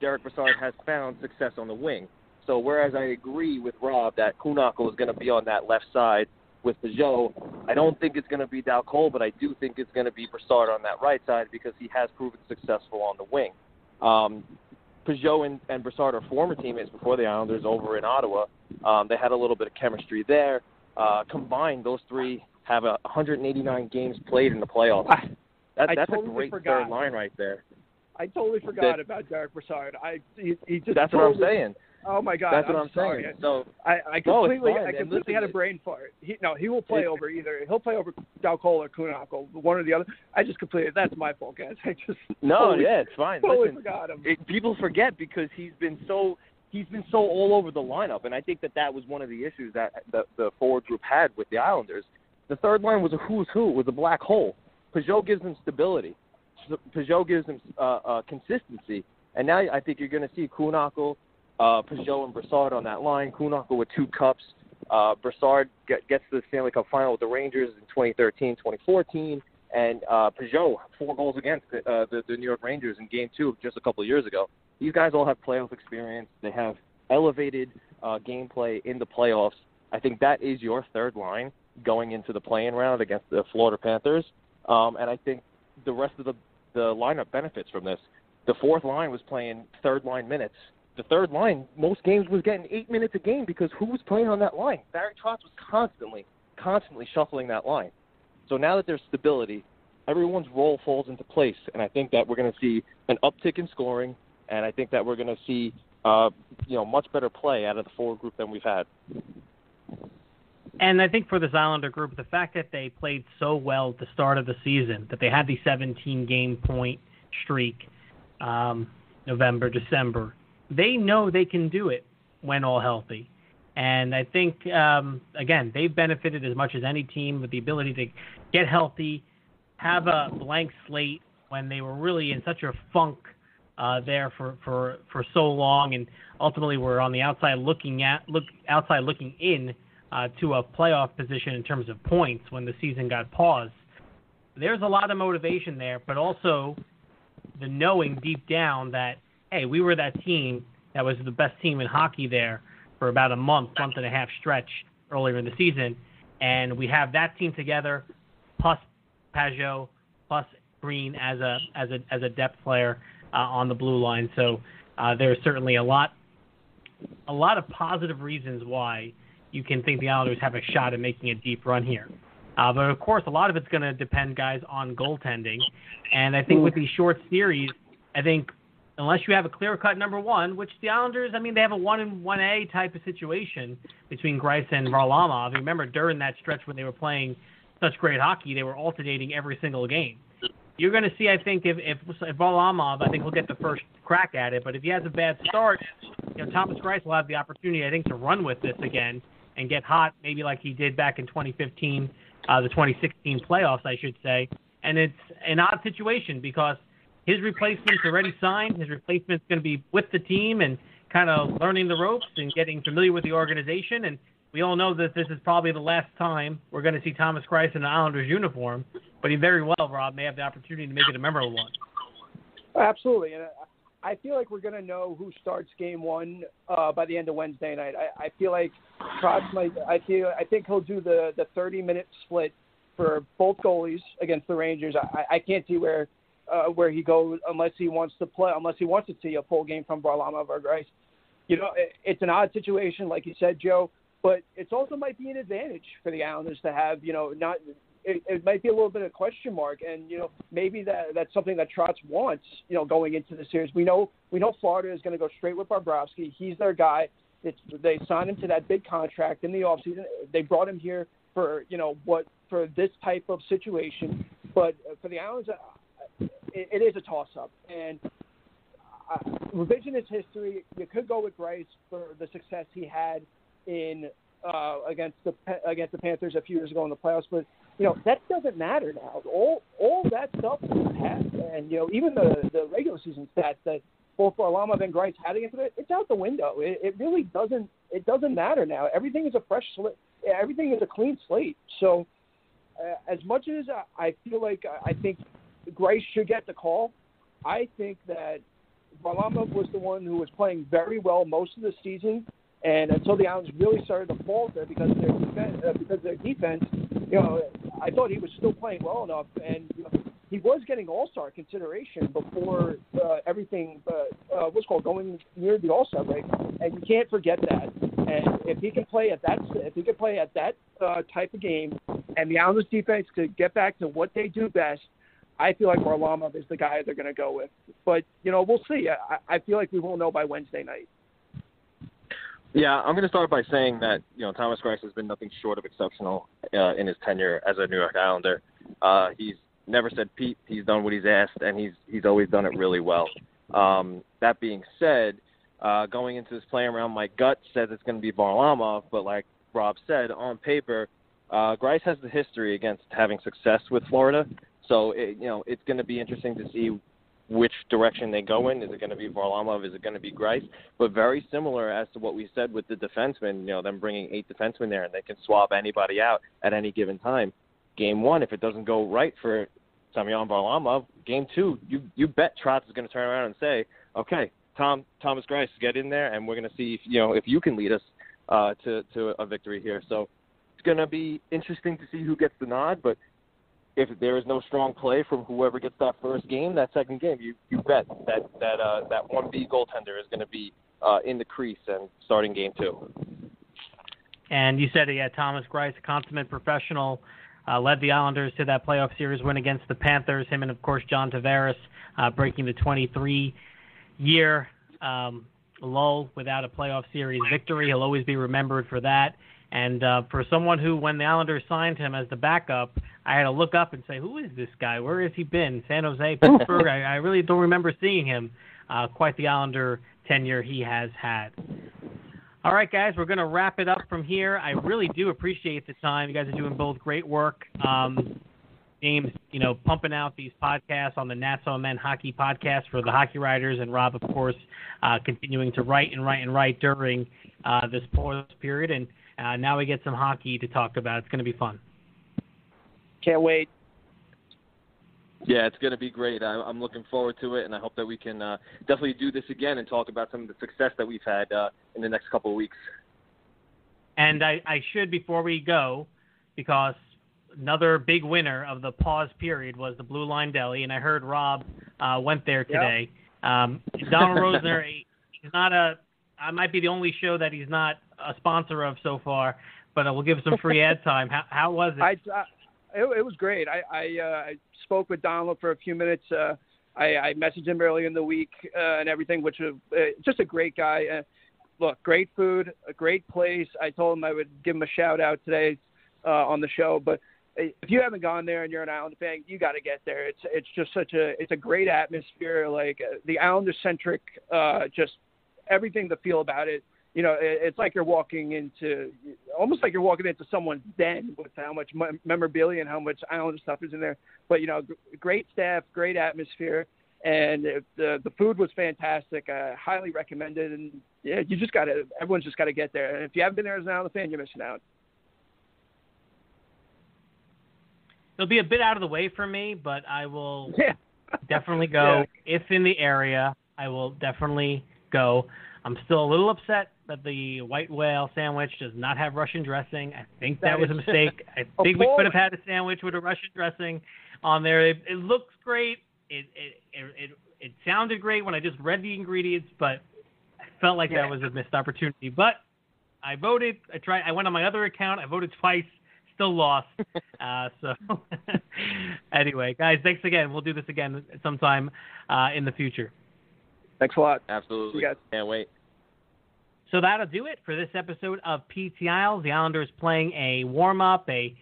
Derick Brassard has found success on the wing. So whereas I agree with Rob that Kuhnhackl is going to be on that left side with Pageau, I don't think it's going to be Dal Colle, but I do think it's going to be Brassard on that right side because he has proven successful on the wing. Um, Pageau and, and Brassard are former teammates before the Islanders over in Ottawa. Um, they had a little bit of chemistry there. Uh, combined, those three have a 189 games played in the playoffs. That, that's totally a great forgot. third line right there. I totally forgot that, about Derick Brassard. I he, he just that's totally, what I'm saying. Oh my God! That's what I'm, I'm sorry. saying. So I, I completely, fine. I completely had a brain fart. He, no, he will play it, over either. He'll play over Dal Colle or Kuhnhackl, one or the other. I just completely. That's my fault, guys. <laughs> I just no, totally, yeah, it's fine. Totally listen, forgot him. It, people forget because he's been so he's been so all over the lineup, and I think that that was one of the issues that the, the forward group had with the Islanders. The third line was a who's who, was a black hole. Pageau gives them stability. Pageau gives them uh, uh, consistency, and now I think you're going to see Kuhnhackl, uh, Pageau, and Brassard on that line. Kuhnhackl with two cups. Uh, Brassard get, gets to the Stanley Cup final with the Rangers in 2013, 2014, and uh, Pageau four goals against uh, the, the New York Rangers in Game Two just a couple of years ago. These guys all have playoff experience. They have elevated uh, gameplay in the playoffs. I think that is your third line going into the play-in round against the Florida Panthers, um, and I think the rest of the the lineup benefits from this. The fourth line was playing third line minutes the third line, most games was getting eight minutes a game because who was playing on that line? Barry Trotz was constantly, constantly shuffling that line. So now that there's stability, everyone's role falls into place, and I think that we're going to see an uptick in scoring, and I think that we're going to see, uh, you know, much better play out of the forward group than we've had. And I think for this Islander group, the fact that they played so well at the start of the season, that they had the 17 game point streak, um, November, December, they know they can do it when all healthy. And I think, um, again, they've benefited as much as any team with the ability to get healthy, have a blank slate when they were really in such a funk uh, there for, for, for so long, and ultimately were on the outside looking at look outside looking in uh, to a playoff position in terms of points when the season got paused. There's a lot of motivation there, but also the knowing deep down that hey, we were that team that was the best team in hockey there for about a month, month and a half stretch earlier in the season, and we have that team together, plus Pageau, plus Greene as a as a as a depth player uh, on the blue line. So uh, there's certainly a lot a lot of positive reasons why you can think the Islanders have a shot at making a deep run here. Uh, but of course, a lot of it's going to depend, guys, on goaltending. And I think with these short series, I think unless you have a clear cut number one, which the Islanders, I mean, they have a one and one A type of situation between Greiss and Varlamov. Remember during that stretch when they were playing such great hockey, they were alternating every single game. You're going to see, I think, if if, if Varlamov, I think he'll get the first crack at it. But if he has a bad start, you know, Thomas Greiss will have the opportunity, I think, to run with this again and get hot, maybe like he did back in 2015, uh, the 2016 playoffs, I should say. And it's an odd situation because his replacement's already signed. His replacement's going to be with the team and kind of learning the ropes and getting familiar with the organization. And we all know that this is probably the last time we're going to see Thomas Greiss in an Islanders uniform. But he very well, Rob, may have the opportunity to make it a memorable one. Absolutely, and I feel like we're going to know who starts Game One uh, by the end of Wednesday night. I, I feel like Trotz might. I feel. I think he'll do the the 30 minute split for both goalies against the Rangers. I, I can't see where uh, where he goes unless he wants to play, unless he wants to see a full game from Varlamov or Greiss. You know, it, it's an odd situation, like you said, Joe, but it's also might be an advantage for the Islanders to have, you know, not. It, it might be a little bit of a question mark, and you know maybe that that's something that Trotz wants. You know, going into the series, we know we know Florida is going to go straight with Bobrovsky. He's their guy. It's, they signed him to that big contract in the offseason. They brought him here for you know what for this type of situation. But for the Islanders, it, it is a toss up. And uh, revisionist history, you could go with Greiss for the success he had in uh, against the against the Panthers a few years ago in the playoffs, but you know that doesn't matter now. All all that stuff is past, and you know even the the regular season stats that both Varlamov and Greiss had against it, it's out the window. It, it really doesn't it doesn't matter now. Everything is a fresh slate. Everything is a clean slate. So uh, as much as I feel like I think Greiss should get the call. I think that Varlamov was the one who was playing very well most of the season, and until the Islanders really started to falter because of their defense, uh, because of their defense, you know, I thought he was still playing well enough, and you know, he was getting All Star consideration before uh, everything uh, uh, was called going near the All Star break, and you can't forget that. And if he can play at that, if he can play at that uh, type of game, and the Islanders defense could get back to what they do best, I feel like Varlamov is the guy they're going to go with. But you know, we'll see. I, I feel like we will know by Wednesday night. Yeah, I'm going to start by saying that you know Thomas Greiss has been nothing short of exceptional uh, in his tenure as a New York Islander. Uh, he's never said Pete. He's done what he's asked, and he's he's always done it really well. Um, that being said, uh, going into this playing around, my gut says it's going to be Varlamov, but like Rob said, on paper, uh, Greiss has the history against having success with Florida. So it, you know it's going to be interesting to see which direction they go in. Is it going to be Varlamov? Is it going to be Greiss? But very similar as to what we said with the defensemen. You know, them bringing eight defensemen there and they can swap anybody out at any given time. Game one, if it doesn't go right for Semyon Varlamov, game two, you you bet Trotz is going to turn around and say, okay, Tom Thomas Greiss, get in there, and we're going to see if you know if you can lead us uh, to to a victory here. So it's going to be interesting to see who gets the nod, but if there is no strong play from whoever gets that first game, that second game, you you bet that that uh, that one B goaltender is going to be uh, in the crease and starting game two. And you said, yeah, Thomas Greiss, a consummate professional, uh, led the Islanders to that playoff series win against the Panthers. Him and, of course, John Tavares uh, breaking the 23 year um, lull without a playoff series victory. He'll always be remembered for that. And uh, for someone who, when the Islanders signed him as the backup, I had to look up and say, who is this guy? Where has he been? San Jose, <laughs> Pittsburgh? I, I really don't remember seeing him. Uh, quite the Islander tenure he has had. All right, guys, we're going to wrap it up from here. I really do appreciate the time. You guys are doing both great work. Um, James, you know, pumping out these podcasts on the Nassau Men Hockey Podcast for the Hockey Writers, and Rob, of course, uh, continuing to write and write and write during uh, this pause period. And uh, now we get some hockey to talk about. It's going to be fun. Can't wait. Yeah, it's going to be great. I, I'm looking forward to it, and I hope that we can uh, definitely do this again and talk about some of the success that we've had uh, in the next couple of weeks. And I, I should, before we go, because another big winner of the pause period was the Blue Line Deli, and I heard Rob uh, went there today. Yep. Um, Donald <laughs> Rosner, he's not a. I might be the only show that he's not a sponsor of so far, but we'll give some free ad time. How, how was it? <laughs> I, uh, it, it was great. I I, uh, I spoke with Donald for a few minutes. Uh, I, I messaged him early in the week uh, and everything, which was uh, just a great guy. Uh, look, great food, a great place. I told him I would give him a shout out today uh, on the show, but if you haven't gone there and you're an Islander fan, you got to get there. It's it's just such a it's a great atmosphere. Like uh, the Islander centric, uh, just everything to feel about it. You know, it, it's like you're walking into almost like you're walking into someone's den with how much memorabilia and how much Islander stuff is in there. But you know, g- great staff, great atmosphere, and it, the the food was fantastic. I highly recommend it. And yeah, you just got to everyone's just got to get there. And if you haven't been there as an Islander fan, you're missing out. it'll be a bit out of the way for me, but I will <laughs> yeah. definitely go. Yeah. If in the area, I will definitely go. I'm still a little upset that the white whale sandwich does not have Russian dressing. I think that, that was a <laughs> mistake. I think we could have had a sandwich with a Russian dressing on there. It, it looks great. It, it it, it it sounded great when I just read the ingredients, but I felt like yeah. that was a missed opportunity. But I voted. I tried. I went on my other account. I voted twice still lost. <laughs> Uh, so <laughs> anyway, guys, thanks again. We'll do this again sometime uh, in the future. Thanks a lot. Absolutely. guys. Can't wait. So that'll do it for this episode of PT Isles. The Islanders playing a warm up, a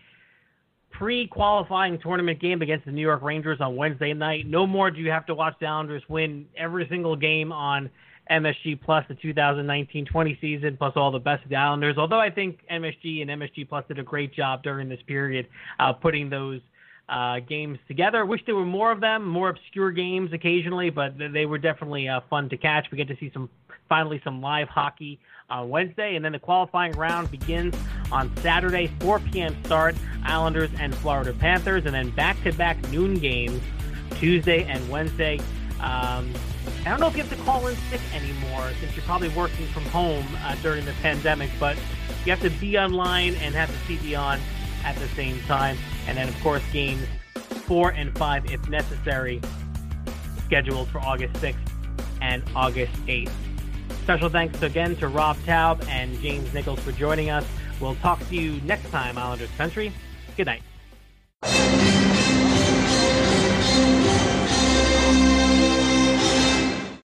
pre qualifying tournament game against the New York Rangers on Wednesday night. No more do you have to watch the Islanders win every single game on MSG Plus the 2019-20 season, plus all the best of the Islanders. Although I think MSG and MSG Plus did a great job during this period uh, putting those uh, games together. Wish there were more of them, more obscure games occasionally, but they were definitely uh, fun to catch. We get to see some finally some live hockey on Wednesday, and then the qualifying round begins on Saturday, 4 p.m. start. Islanders and Florida Panthers, and then back-to-back noon games Tuesday and Wednesday. Um, I don't know if you have to call in sick anymore since you're probably working from home uh, during the pandemic, but you have to be online and have the CD on at the same time. And then, of course, games four and five, if necessary, scheduled for August 6th and August 8th. Special thanks again to Rob Taub and James Nichols for joining us. We'll talk to you next time, Islanders Country. Good night.